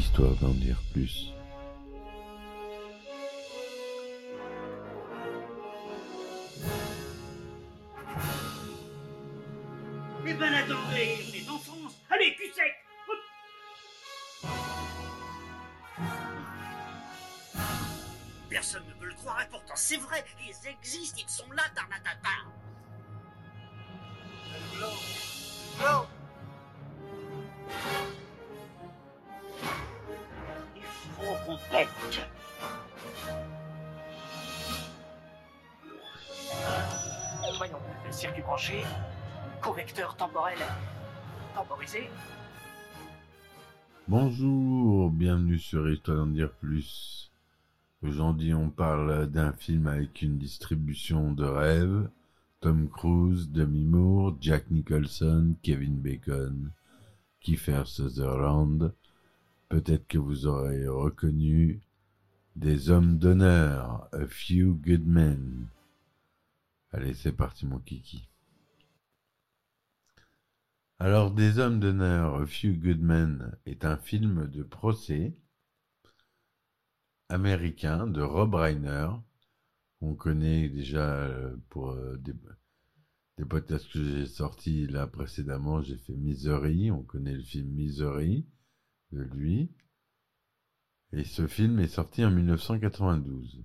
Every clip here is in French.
histoire d'en dire plus. Voyons, circuit branché, correcteur temporel temporisé. Bonjour, bienvenue sur Histoire d'en dire plus. Aujourd'hui, on parle d'un film avec une distribution de rêve. Tom Cruise, Demi Moore, Jack Nicholson, Kevin Bacon, Kiefer Sutherland. Peut-être que vous aurez reconnu des hommes d'honneur, A Few Good Men. Allez, c'est parti mon kiki. Alors, Des Hommes d'honneur, A Few Good Men est un film de procès américain de Rob Reiner. On connaît déjà euh, pour euh, des, des podcasts que j'ai sortis là précédemment. J'ai fait Misery. On connaît le film Misery de lui. Et ce film est sorti en 1992.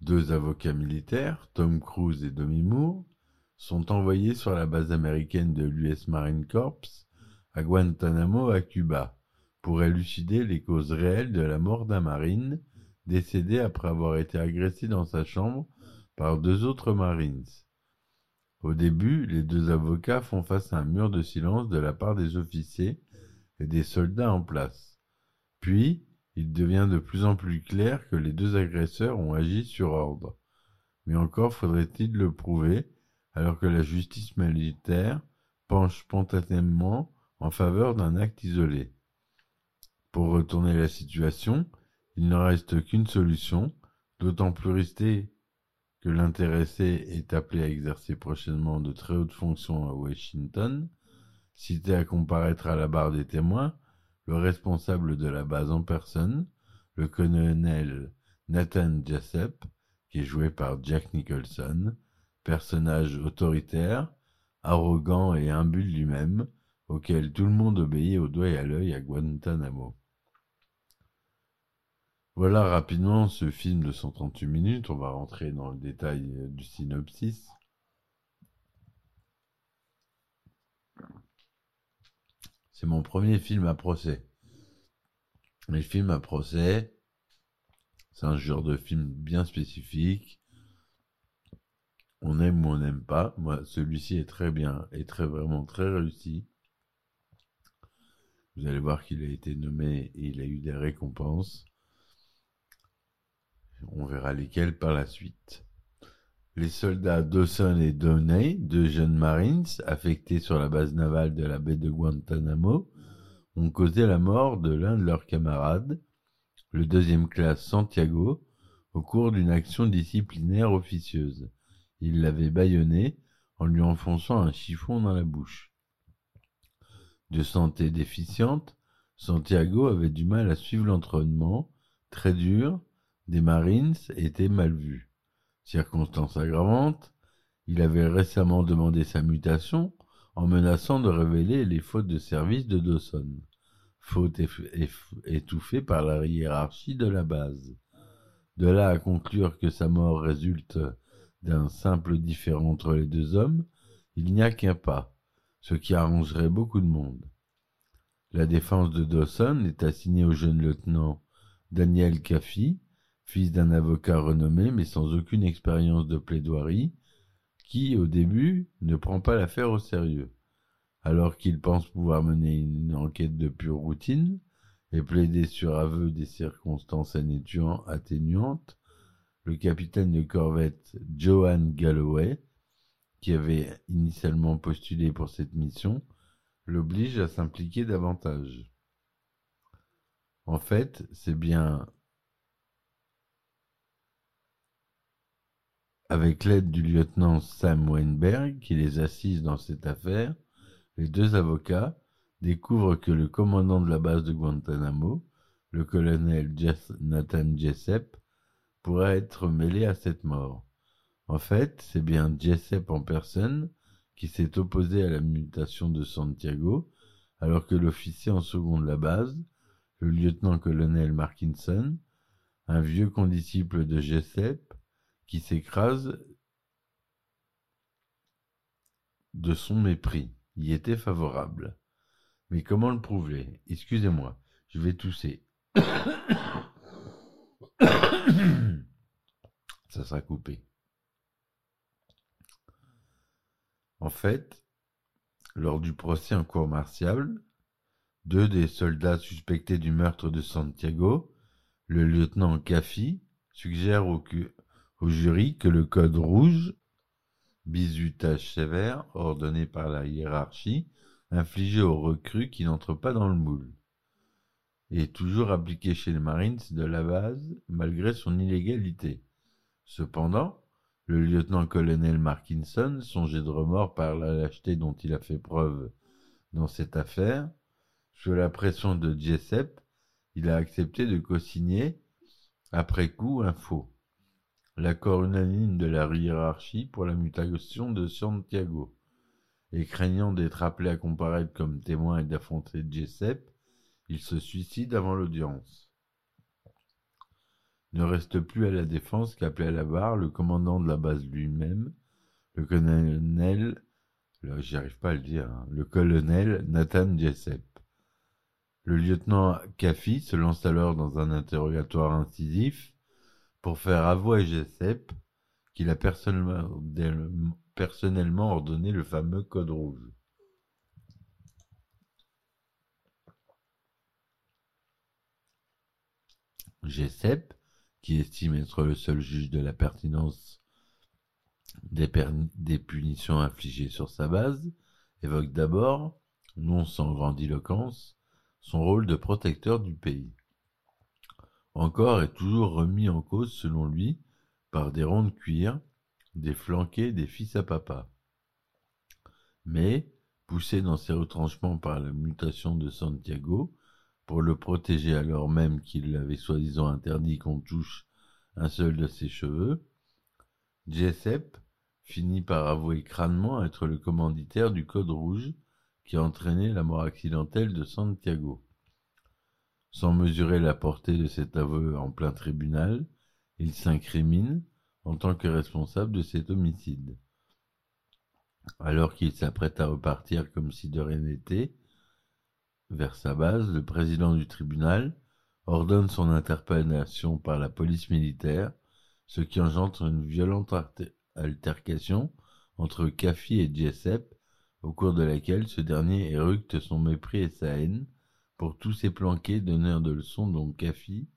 Deux avocats militaires, Tom Cruise et Demi Moore, sont envoyés sur la base américaine de l'US Marine Corps à Guantanamo, à Cuba, pour élucider les causes réelles de la mort d'un marine décédé après avoir été agressé dans sa chambre par deux autres marines. Au début, les deux avocats font face à un mur de silence de la part des officiers et des soldats en place. Puis, il devient de plus en plus clair que les deux agresseurs ont agi sur ordre. Mais encore faudrait-il le prouver, alors que la justice militaire penche spontanément en faveur d'un acte isolé. Pour retourner la situation, il ne reste qu'une solution, d'autant plus risquée que l'intéressé est appelé à exercer prochainement de très hautes fonctions à Washington, cité à comparaître à la barre des témoins, le responsable de la base en personne, le colonel Nathan Jessup, qui est joué par Jack Nicholson, personnage autoritaire, arrogant et imbu de lui-même, auquel tout le monde obéit au doigt et à l'œil à Guantanamo. Voilà rapidement ce film de 138 minutes. On va rentrer dans le détail du synopsis. C'est mon premier film à procès. Les films à procès, c'est un genre de film bien spécifique. On aime ou on n'aime pas. Moi, celui-ci est très bien et très vraiment très réussi. Vous allez voir qu'il a été nommé et il a eu des récompenses. On verra lesquels par la suite. Les soldats Dawson et Downey, deux jeunes Marines affectés sur la base navale de la baie de Guantanamo, ont causé la mort de l'un de leurs camarades, le deuxième classe Santiago, au cours d'une action disciplinaire officieuse. Ils l'avaient bâillonné en lui enfonçant un chiffon dans la bouche. De santé déficiente, Santiago avait du mal à suivre l'entraînement, très dur, des Marines était mal vu. Circonstance aggravante, il avait récemment demandé sa mutation en menaçant de révéler les fautes de service de Dawson, faute étouffée par la hiérarchie de la base. De là à conclure que sa mort résulte d'un simple différend entre les deux hommes, il n'y a qu'un pas, ce qui arrangerait beaucoup de monde. La défense de Dawson est assignée au jeune lieutenant Daniel Caffey, fils d'un avocat renommé mais sans aucune expérience de plaidoirie, qui, au début, ne prend pas l'affaire au sérieux. Alors qu'il pense pouvoir mener une enquête de pure routine et plaider sur aveu des circonstances atténuantes, le capitaine de corvette Johan Galloway, qui avait initialement postulé pour cette mission, l'oblige à s'impliquer davantage. En fait, c'est bien Avec l'aide du lieutenant Sam Weinberg, qui les assise dans cette affaire, les deux avocats découvrent que le commandant de la base de Guantanamo, le colonel Nathan Jessup, pourrait être mêlé à cette mort. En fait, c'est bien Jessup en personne qui s'est opposé à la mutation de Santiago, alors que l'officier en second de la base, le lieutenant-colonel Markinson, un vieux condisciple de Jessup, qui s'écrase de son mépris, y était favorable. Mais comment le prouver? Excusez-moi, je vais tousser. Ça sera coupé. En fait, lors du procès en cour martiale, deux des soldats suspectés du meurtre de Santiago, le lieutenant Caffi, suggèrent au, cu- au jury que le code rouge, bizutage sévère ordonné par la hiérarchie, infligé aux recrues qui n'entrent pas dans le moule, est toujours appliqué chez les Marines de la base malgré son illégalité. Cependant, le lieutenant-colonel Markinson, songé de remords par la lâcheté dont il a fait preuve dans cette affaire, sous la pression de Jessup, il a accepté de co-signer, après coup, un faux. L'accord unanime de la hiérarchie pour la mutation de Santiago. Et craignant d'être appelé à comparaître comme témoin et d'affronter Jessup, il se suicide avant l'audience. Ne reste plus à la défense qu'appeler à la barre le commandant de la base lui-même, le colonel, là, j'y pas à le dire, hein, le colonel Nathan Jessup. Le lieutenant Caffi se lance alors dans un interrogatoire incisif pour faire avouer à Jessup qu'il a personnellement, ordonné le fameux code rouge. Jessup, qui estime être le seul juge de la pertinence des, des punitions infligées sur sa base, évoque d'abord, non sans grandiloquence, son rôle de protecteur du pays. Encore et toujours remis en cause, selon lui, par des ronds de cuir, des flanqués, des fils à papa. Mais, poussé dans ses retranchements par la mutation de Santiago, pour le protéger alors même qu'il avait soi-disant interdit qu'on touche un seul de ses cheveux, Jessup finit par avouer crânement être le commanditaire du Code rouge qui a entraîné la mort accidentelle de Santiago. Sans mesurer la portée de cet aveu en plein tribunal, il s'incrimine en tant que responsable de cet homicide. Alors qu'il s'apprête à repartir comme si de rien n'était, vers sa base, le président du tribunal ordonne son interpellation par la police militaire, ce qui engendre une violente alter- altercation entre Caffi et Jessup, au cours de laquelle ce dernier éructe son mépris et sa haine pour tous ces planqués donneurs de leçons dont Caffi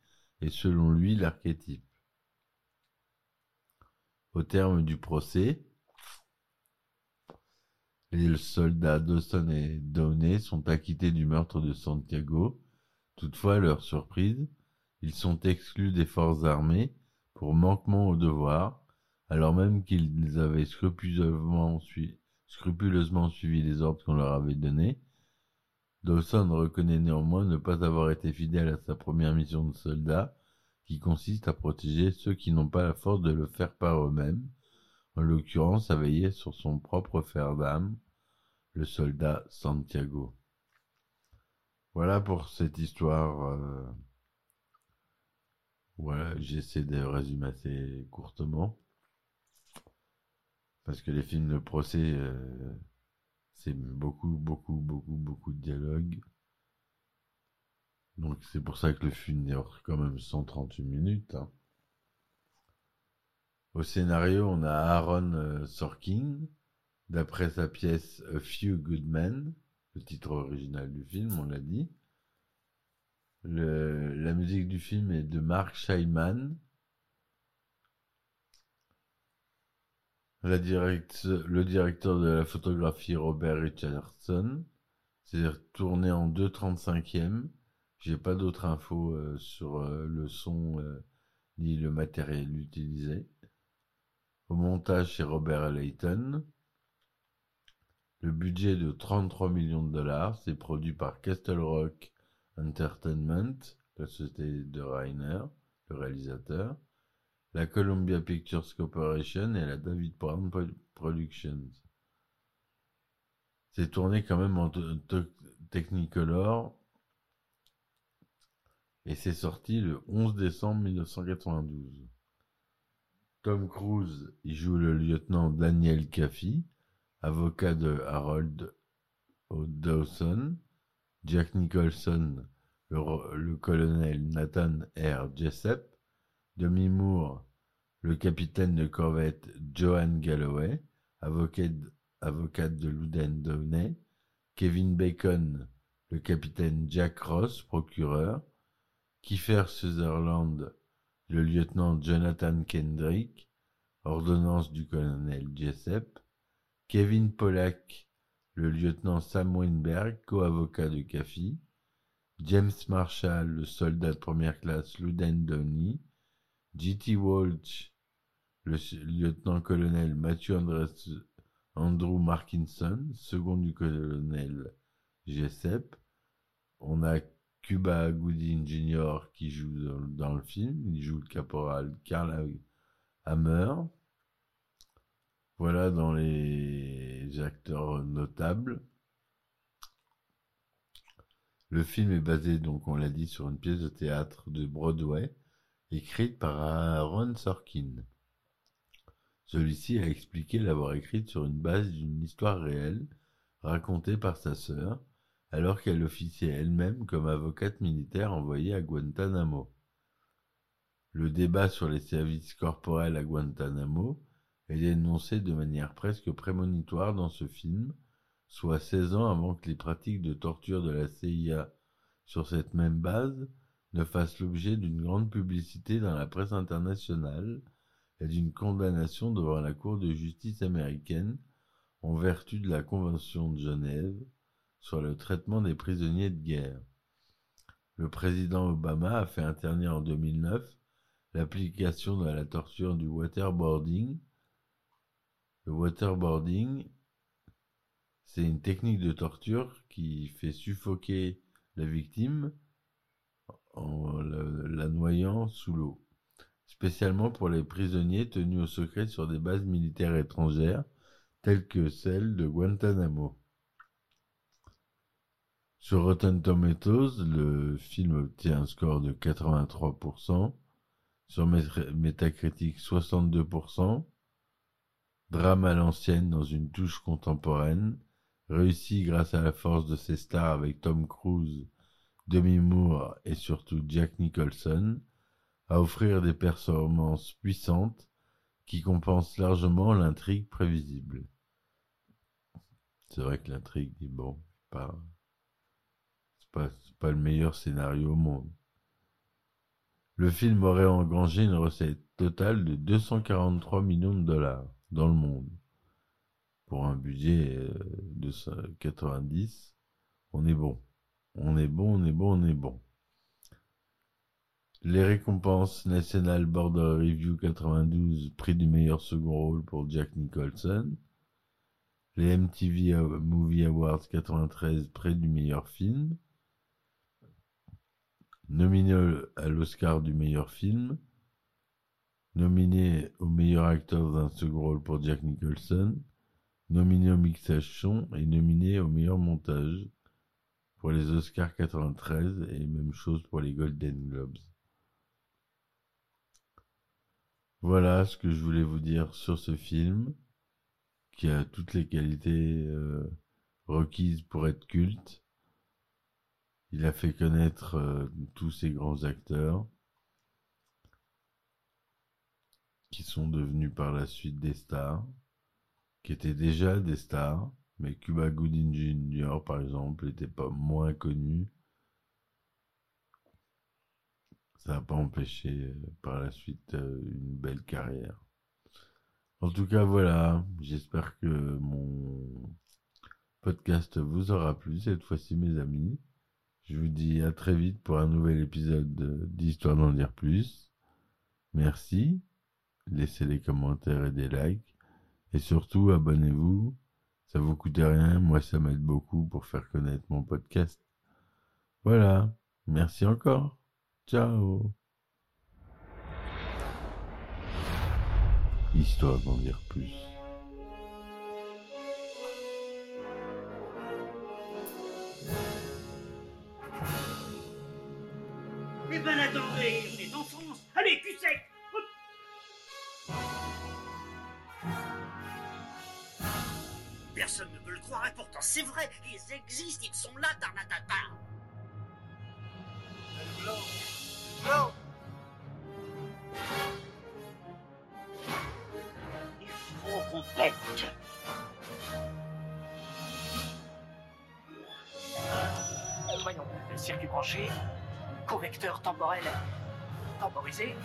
est selon lui l'archétype. Au terme du procès, les soldats Dawson et Downey sont acquittés du meurtre de Santiago. Toutefois, à leur surprise, ils sont exclus des forces armées pour manquement au devoir, alors même qu'ils avaient scrupuleusement, sui- scrupuleusement suivi les ordres qu'on leur avait donnés. Dawson reconnaît néanmoins ne pas avoir été fidèle à sa première mission de soldat, qui consiste à protéger ceux qui n'ont pas la force de le faire par eux-mêmes, en l'occurrence à veiller sur son propre fer d'âme, le soldat Santiago. Voilà pour cette histoire. euh, Voilà, j'essaie de résumer assez courtement. Parce que les films de procès, euh, beaucoup, beaucoup, beaucoup, beaucoup de dialogues. Donc c'est pour ça que le film dure quand même 138 minutes. hein. Au scénario, on a Aaron euh, Sorkin, d'après sa pièce A Few Good Men, le titre original du film, on l'a dit. La musique du film est de Mark Scheiman. Le directeur de la photographie Robert Richardson. C'est tourné en 2.35e. J'ai pas d'autres infos euh, sur euh, le son euh, ni le matériel utilisé. Au montage, c'est Robert Layton. Le budget de 33 millions de dollars. C'est produit par Castle Rock Entertainment la société de Reiner, le réalisateur, la Columbia Pictures Corporation et la David Brown Productions. C'est tourné quand même en Technicolor et c'est sorti le 11 décembre 1992. Tom Cruise y joue le lieutenant Daniel Caffey, avocat de Harold Dawson, Jack Nicholson, le, colonel Nathan R. Jessup, Demi Moore, le capitaine de corvette Johan Galloway, avocat, de Loudon Downey, Kevin Bacon, le capitaine Jack Ross, procureur, Kiefer Sutherland, le lieutenant Jonathan Kendrick, ordonnance du colonel Jessup, Kevin Pollack, le lieutenant Sam Weinberg, co-avocat de Caffey, James Marshall, le soldat de première classe Loudon Downey, J.T. Walsh, le lieutenant-colonel Matthew Andrew Markinson, second du colonel Jessup. On a Cuba Gooding Jr. qui joue dans, le film. Il joue le caporal Karl Hammer. Voilà dans les acteurs notables. Le film est basé, donc on l'a dit, sur une pièce de théâtre de Broadway, écrite par Aaron Sorkin. Celui-ci a expliqué l'avoir écrite sur une base d'une histoire réelle, racontée par sa sœur, alors qu'elle officiait elle-même comme avocate militaire envoyée à Guantanamo. Le débat sur les services corporels à Guantanamo est dénoncé de manière presque prémonitoire dans ce film, soit 16 ans avant que les pratiques de torture de la CIA sur cette même base ne fassent l'objet d'une grande publicité dans la presse internationale et d'une condamnation devant la Cour de justice américaine en vertu de la Convention de Genève sur le traitement des prisonniers de guerre. Le président Obama a fait interdire en 2009 l'application de la torture du waterboarding. Le waterboarding c'est une technique de torture qui fait suffoquer la victime en la, noyant sous l'eau, spécialement pour les prisonniers tenus au secret sur des bases militaires étrangères, telles que celle de Guantanamo. Sur Rotten Tomatoes, le film obtient un score de 83%, sur Metacritic 62%, drame à l'ancienne dans une touche contemporaine, réussi grâce à la force de ses stars avec Tom Cruise, Demi Moore et surtout Jack Nicholson, à offrir des performances puissantes qui compensent largement l'intrigue prévisible. C'est vrai que l'intrigue est bon, c'est pas, pas le meilleur scénario au monde. Le film aurait engrangé une recette totale de 243 millions de dollars dans le monde pour un budget euh, de 90, on est bon. On est bon, on est bon, on est bon. Les récompenses National Border Review 92, prix du meilleur second rôle pour Jack Nicholson. Les MTV Movie Awards 93, prix du meilleur film. Nominé à l'Oscar du meilleur film. Nominé au meilleur acteur d'un second rôle pour Jack Nicholson nominé au mixage son et nominé au meilleur montage pour les Oscars 93 et même chose pour les Golden Globes. Voilà ce que je voulais vous dire sur ce film qui a toutes les qualités euh, requises pour être culte. Il a fait connaître euh, tous ces grands acteurs qui sont devenus par la suite des stars qui étaient déjà des stars, mais Cuba Gooding Jr. par exemple n'était pas moins connu. Ça n'a pas empêché euh, par la suite euh, une belle carrière. En tout cas, voilà, j'espère que mon podcast vous aura plu cette fois-ci, mes amis. Je vous dis à très vite pour un nouvel épisode d'Histoire d'en dire plus. Merci. Laissez des commentaires et des likes. Et surtout, abonnez-vous. Ça vous coûte rien. Moi, ça m'aide beaucoup pour faire connaître mon podcast. Voilà. Merci encore. Ciao. Histoire d'en dire plus. Eh ben attendez, on est en France. Allez, cul sec pourtant c'est vrai, ils existent, ils sont là, Tarnatata. Il faut qu'on pète. Voyons, circuit branché, correcteur temporel temporisé,